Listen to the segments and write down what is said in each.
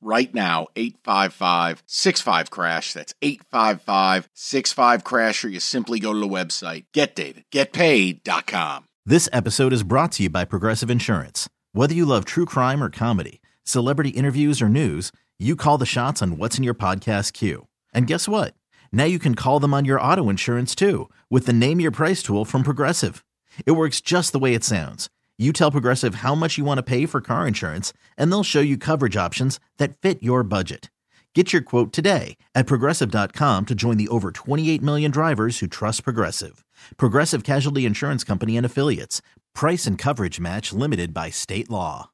right now 855 65 crash. That's 855 65 crash or you simply go to the website. Getdavidgetpaid.com this episode is brought to you by progressive insurance. Whether you love true crime or comedy celebrity interviews or news you call the shots on what's in your podcast queue. And guess what? Now you can call them on your auto insurance too with the name your price tool from progressive. It works just the way it sounds you tell Progressive how much you want to pay for car insurance, and they'll show you coverage options that fit your budget. Get your quote today at progressive.com to join the over 28 million drivers who trust Progressive. Progressive Casualty Insurance Company and Affiliates. Price and coverage match limited by state law.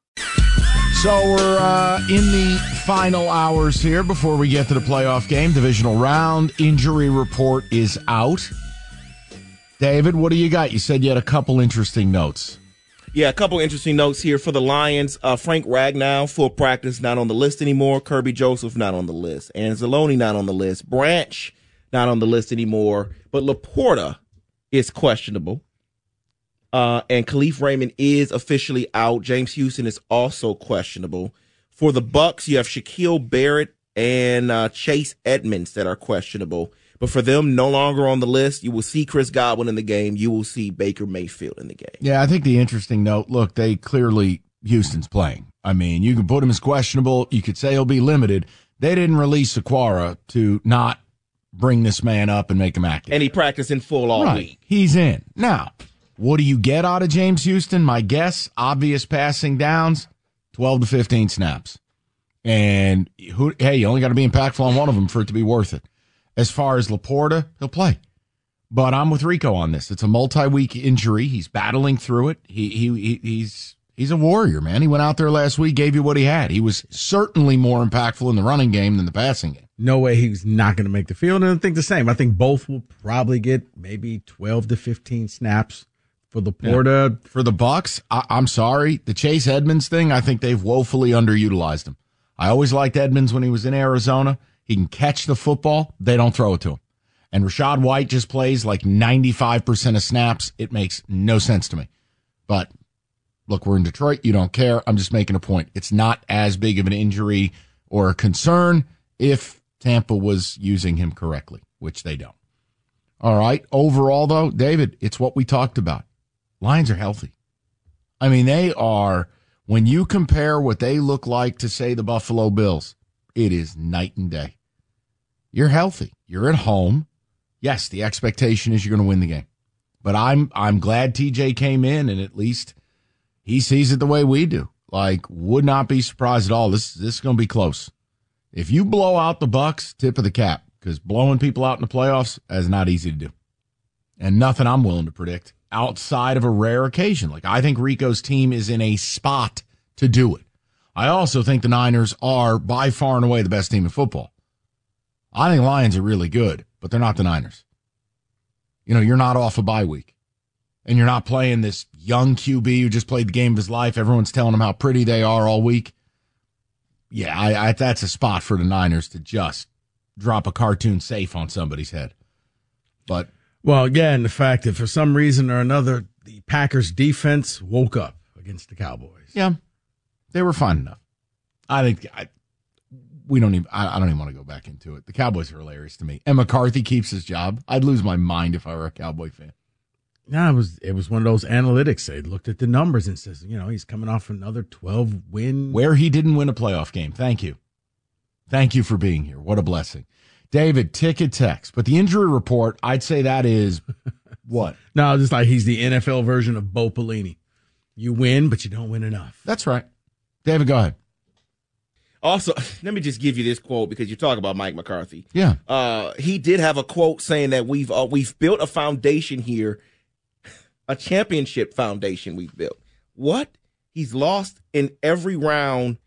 So we're uh, in the final hours here before we get to the playoff game. Divisional round injury report is out. David, what do you got? You said you had a couple interesting notes. Yeah, a couple interesting notes here for the Lions. Uh, Frank Ragnow, full practice, not on the list anymore. Kerby Joseph, not on the list. Anzalone, not on the list. Branch, not on the list anymore. But LaPorta is questionable. Uh, and Kalif Raymond is officially out. James Houston is also questionable. For the Bucks, you have Shaquil Barrett and uh, Chase Edmonds that are questionable. But for them, no longer on the list. You will see Chris Godwin in the game. You will see Baker Mayfield in the game. Yeah, I think the interesting note look, they clearly, Houston's playing. I mean, you can put him as questionable. You could say he'll be limited. They didn't release Okwara to not bring this man up and make him active. And he practiced in full all right. week. He's in. Now, what do you get out of James Houston? My guess, obvious passing downs, 12 to 15 snaps. And who, hey, you only got to be impactful on one of them for it to be worth it. As far as LaPorta, he'll play. But I'm with Rico on this. It's a multi-week injury. He's battling through it. He, he he's he's a warrior, man. He went out there last week, gave you what he had. He was certainly more impactful in the running game than the passing game. No way he's not going to make the field. And I think the same. I think both will probably get maybe 12 to 15 snaps for LaPorta. Yeah. For the Bucks, I, I'm sorry. The Chase Edmonds thing, I think they've woefully underutilized him. I always liked Edmonds when he was in Arizona. He can catch the football. They don't throw it to him. And Rachaad White just plays like 95% of snaps. It makes no sense to me. But look, we're in Detroit. You don't care. I'm just making a point. It's not as big of an injury or a concern if Tampa was using him correctly, which they don't. All right. Overall, though, David, it's what we talked about. Lions are healthy. I mean, they are, when you compare what they look like to, say, the Buffalo Bills, it is night and day. You're healthy. You're at home. Yes, the expectation is you're going to win the game. But I'm I'm glad TJ came in and at least he sees it the way we do. Like would not be surprised at all. This this is going to be close. If you blow out the Bucks, tip of the cap because blowing people out in the playoffs is not easy to do. And nothing I'm willing to predict outside of a rare occasion. Like I think Rico's team is in a spot to do it. I also think the Niners are by far and away the best team in football. I think Lions are really good, but they're not the Niners. You know, you're not off a bye week. And you're not playing this young QB who just played the game of his life. Everyone's telling him how pretty they are all week. Yeah, I, I, that's a spot for the Niners to just drop a cartoon safe on somebody's head. But well, again, the fact that for some reason or another the Packers defense woke up against the Cowboys. Yeah, they were fine enough. I think I, we don't even. I, I, don't even want to go back into it. The Cowboys are hilarious to me. And McCarthy keeps his job. I'd lose my mind if I were a Cowboy fan. No, it was it was one of those analytics. They looked at the numbers and says, you know, he's coming off another twelve win where he didn't win a playoff game. Thank you, thank you for being here. What a blessing, David. Ticket text, but the injury report, I'd say that is what? no, just like he's the NFL version of Bo Pelini. You win, but you don't win enough. That's right. David, go ahead. Also, let me just give you this quote because you talk about Mike McCarthy. Yeah, uh, he did have a quote saying that we've uh, we've built a foundation here, a championship foundation we've built. What? He's lost in every round.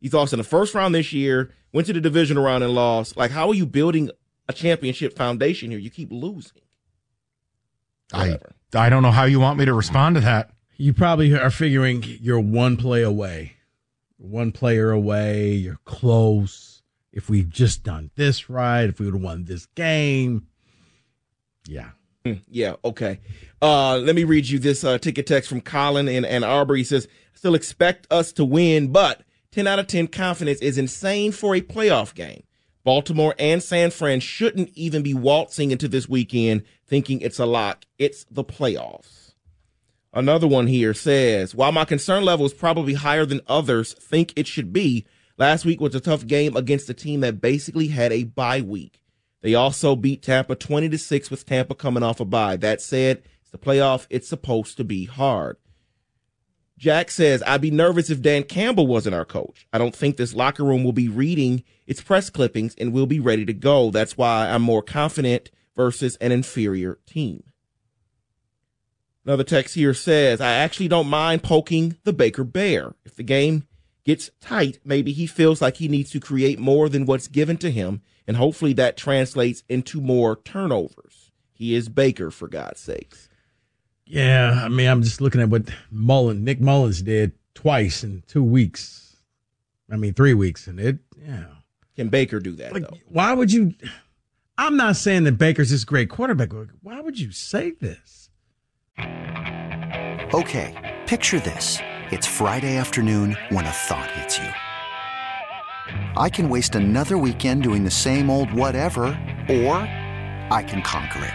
He's lost in the first round this year. Went to the division round and lost. Like, how are you building a championship foundation here? You keep losing. I I don't know how you want me to respond to that. You probably are figuring you're one play away, one player away. You're close. If we've just done this right, if we would have won this game, yeah. Yeah, okay. Uh, let me read you this uh, ticket text from Colin in Ann Arbor. He says, still expect us to win, but 10 out of 10 confidence is insane for a playoff game. Baltimore and San Fran shouldn't even be waltzing into this weekend thinking it's a lock. It's the playoffs. Another one here says, while my concern level is probably higher than others think it should be, last week was a tough game against a team that basically had a bye week. They also beat Tampa 20 to 6 with Tampa coming off a bye. That said, it's the playoff. It's supposed to be hard. Jack says, I'd be nervous if Dan Campbell wasn't our coach. I don't think this locker room will be reading its press clippings and we'll be ready to go. That's why I'm more confident versus an inferior team. Another text here says, I actually don't mind poking the Baker Bear. If the game gets tight, maybe he feels like he needs to create more than what's given to him, and hopefully that translates into more turnovers. He is Baker, for God's sakes. Yeah, I mean, I'm just looking at what Mullen, Nick Mullens did twice in two weeks. I mean, three weeks, and it, yeah. Can Baker do that, Like, though? why would you? I'm not saying that Baker's this great quarterback. but Why would you say this? Okay, picture this. It's Friday afternoon when a thought hits you. I can waste another weekend doing the same old whatever, or I can conquer it.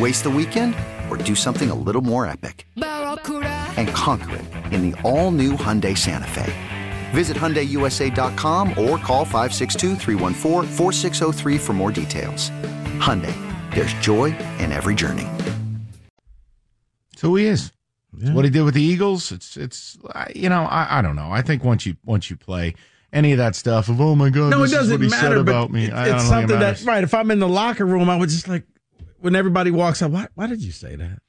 Waste the weekend or do something a little more epic? And conquer it in the all new Hyundai Santa Fe. Visit HyundaiUSA.com or call 562-314-4603 for more details. Hyundai, there's joy in every journey. It's who he is. It's what he did with the Eagles. It's it's you know I, I don't know. I think once you once you play any of that stuff of oh my god No, this it is doesn't what he matter. said about me. it- I don't it's think it something that right. If I'm in the locker room, I would just like when everybody walks up. Why, why did you say that?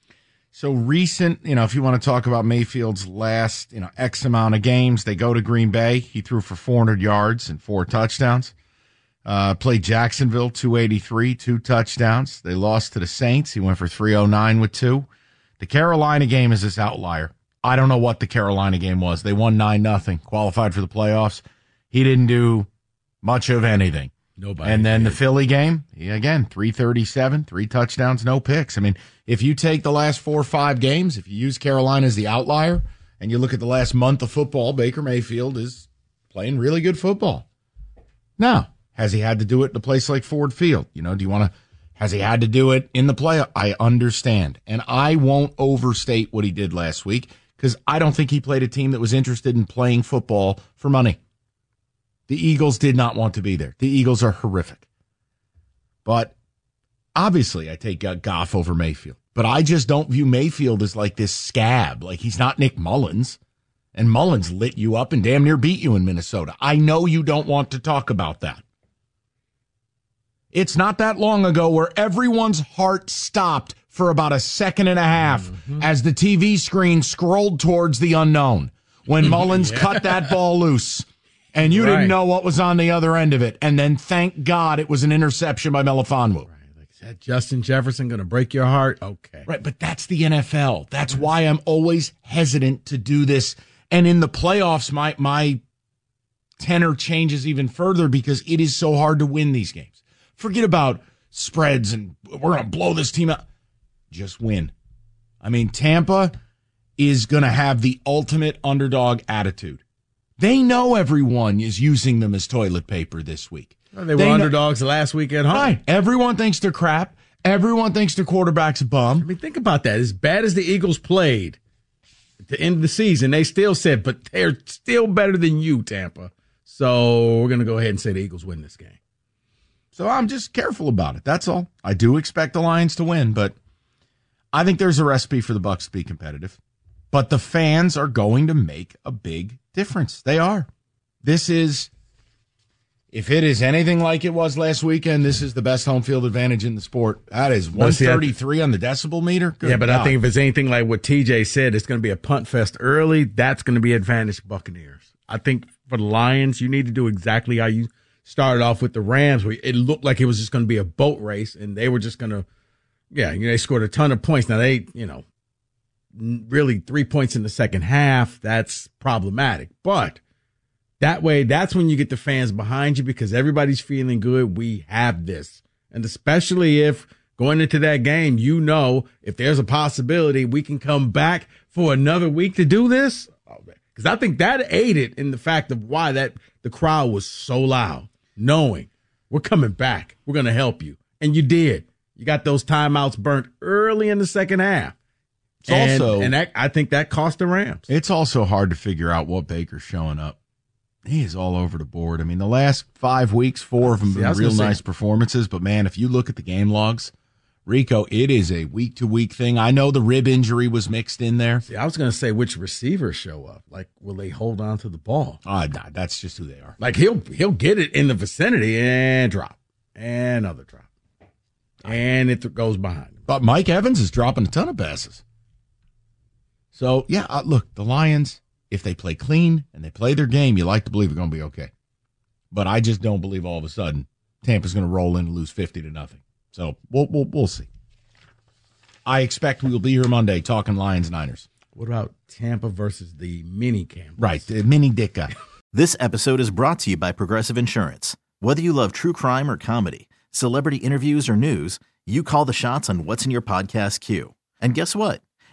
So recent, you know, if you want to talk about Mayfield's last, you know, X amount of games, they go to Green Bay. He threw for 400 yards and four touchdowns. Uh, played Jacksonville, 283, two touchdowns. They lost to the Saints. He went for 309 with two. The Carolina game is this outlier. I don't know what the Carolina game was. They won 9 nothing, qualified for the playoffs. He didn't do much of anything. Nobody. And then the. Philly game, again, 337, three touchdowns, no picks. I mean, if you take the last four or five games, if you use Carolina as the outlier and you look at the last month of football, Baker Mayfield is playing really good football. Now, has he had to do it in a place like Ford Field? You know, do you want to, has he had to do it in the play? I understand. And I won't overstate what he did last week because I don't think he played a team that was interested in playing football for money. The Eagles did not want to be there. The Eagles are horrific. But obviously, I take uh, Goff over Mayfield. But I just don't view Mayfield as like this scab. Like he's not Nick Mullens. And Mullens lit you up and damn near beat you in Minnesota. I know you don't want to talk about that. It's not that long ago where everyone's heart stopped for about a second and a half as the TV screen scrolled towards the unknown when Mullens cut that ball loose and you Right. didn't know what was on the other end of it. And then thank God it was an interception by Melifonwu. Like, is that Justin Jefferson going to break your heart? Okay. Right, but that's the NFL. That's why I'm always hesitant to do this. And in the playoffs, my my tenor changes even further because it is so hard to win these games. Forget about spreads and we're going to blow this team out. Just win. I mean, Tampa is going to have the ultimate underdog attitude. They know everyone is using them as toilet paper this week. Well, they were They know- underdogs last week at home. Right. Everyone thinks they're crap. Everyone thinks their quarterback's a bum. I mean, think about that. As bad as the Eagles played at the end of the season, they still said, but they're still better than you, Tampa. So we're going to go ahead and say the Eagles win this game. So I'm just careful about it. That's all. I do expect the Lions to win, but I think there's a recipe for the Bucks to be competitive, but the fans are going to make a big difference. They are. This is if it is anything like it was last weekend, this is the best home field advantage in the sport. That is 133 on the decibel meter. Good yeah, but God. I think if it's anything like what TJ said, it's going to be a punt fest early. That's going to be advantage Buccaneers. I think for the Lions, you need to do exactly how you started off with the Rams, where it looked like it was just going to be a boat race, and they were just going to, yeah, you know, they scored a ton of points. Now they, you know, really three points in the second half. That's problematic, but that way, that's when you get the fans behind you because everybody's feeling good. We have this. And especially if going into that game, you know, if there's a possibility we can come back for another week to do this. Oh, because I think that aided in the fact of why that the crowd was so loud, knowing we're coming back. We're going to help you. And you did. You got those timeouts burnt early in the second half. It's and, also, and that, I think that cost the Rams. It's also hard to figure out what Baker's showing up he is all over the board. I mean, the last five weeks, four of them See, been real nice say. performances. But man, if you look at the game logs, Rico, it is a week to week thing. I know the rib injury was mixed in there. See, I was going to say which receivers show up. Like, will they hold on to the ball? Uh, nah, that's just who they are. Like he'll he'll get it in the vicinity and drop, and another drop, and it goes behind. Him. But Mike Evans is dropping a ton of passes. So yeah, uh, look, the Lions if they play clean and they play their game, you like to believe they're going to be okay. But I just don't believe all of a sudden Tampa's going to roll in and lose 50 to nothing. So we'll, we'll, we'll see. I expect we will be here Monday talking Lions Niners. What about Tampa versus the mini camp? Right, the mini Ditka. this episode is brought to you by Progressive Insurance. Whether you love true crime or comedy, celebrity interviews or news, you call the shots on what's in your podcast queue. And guess what?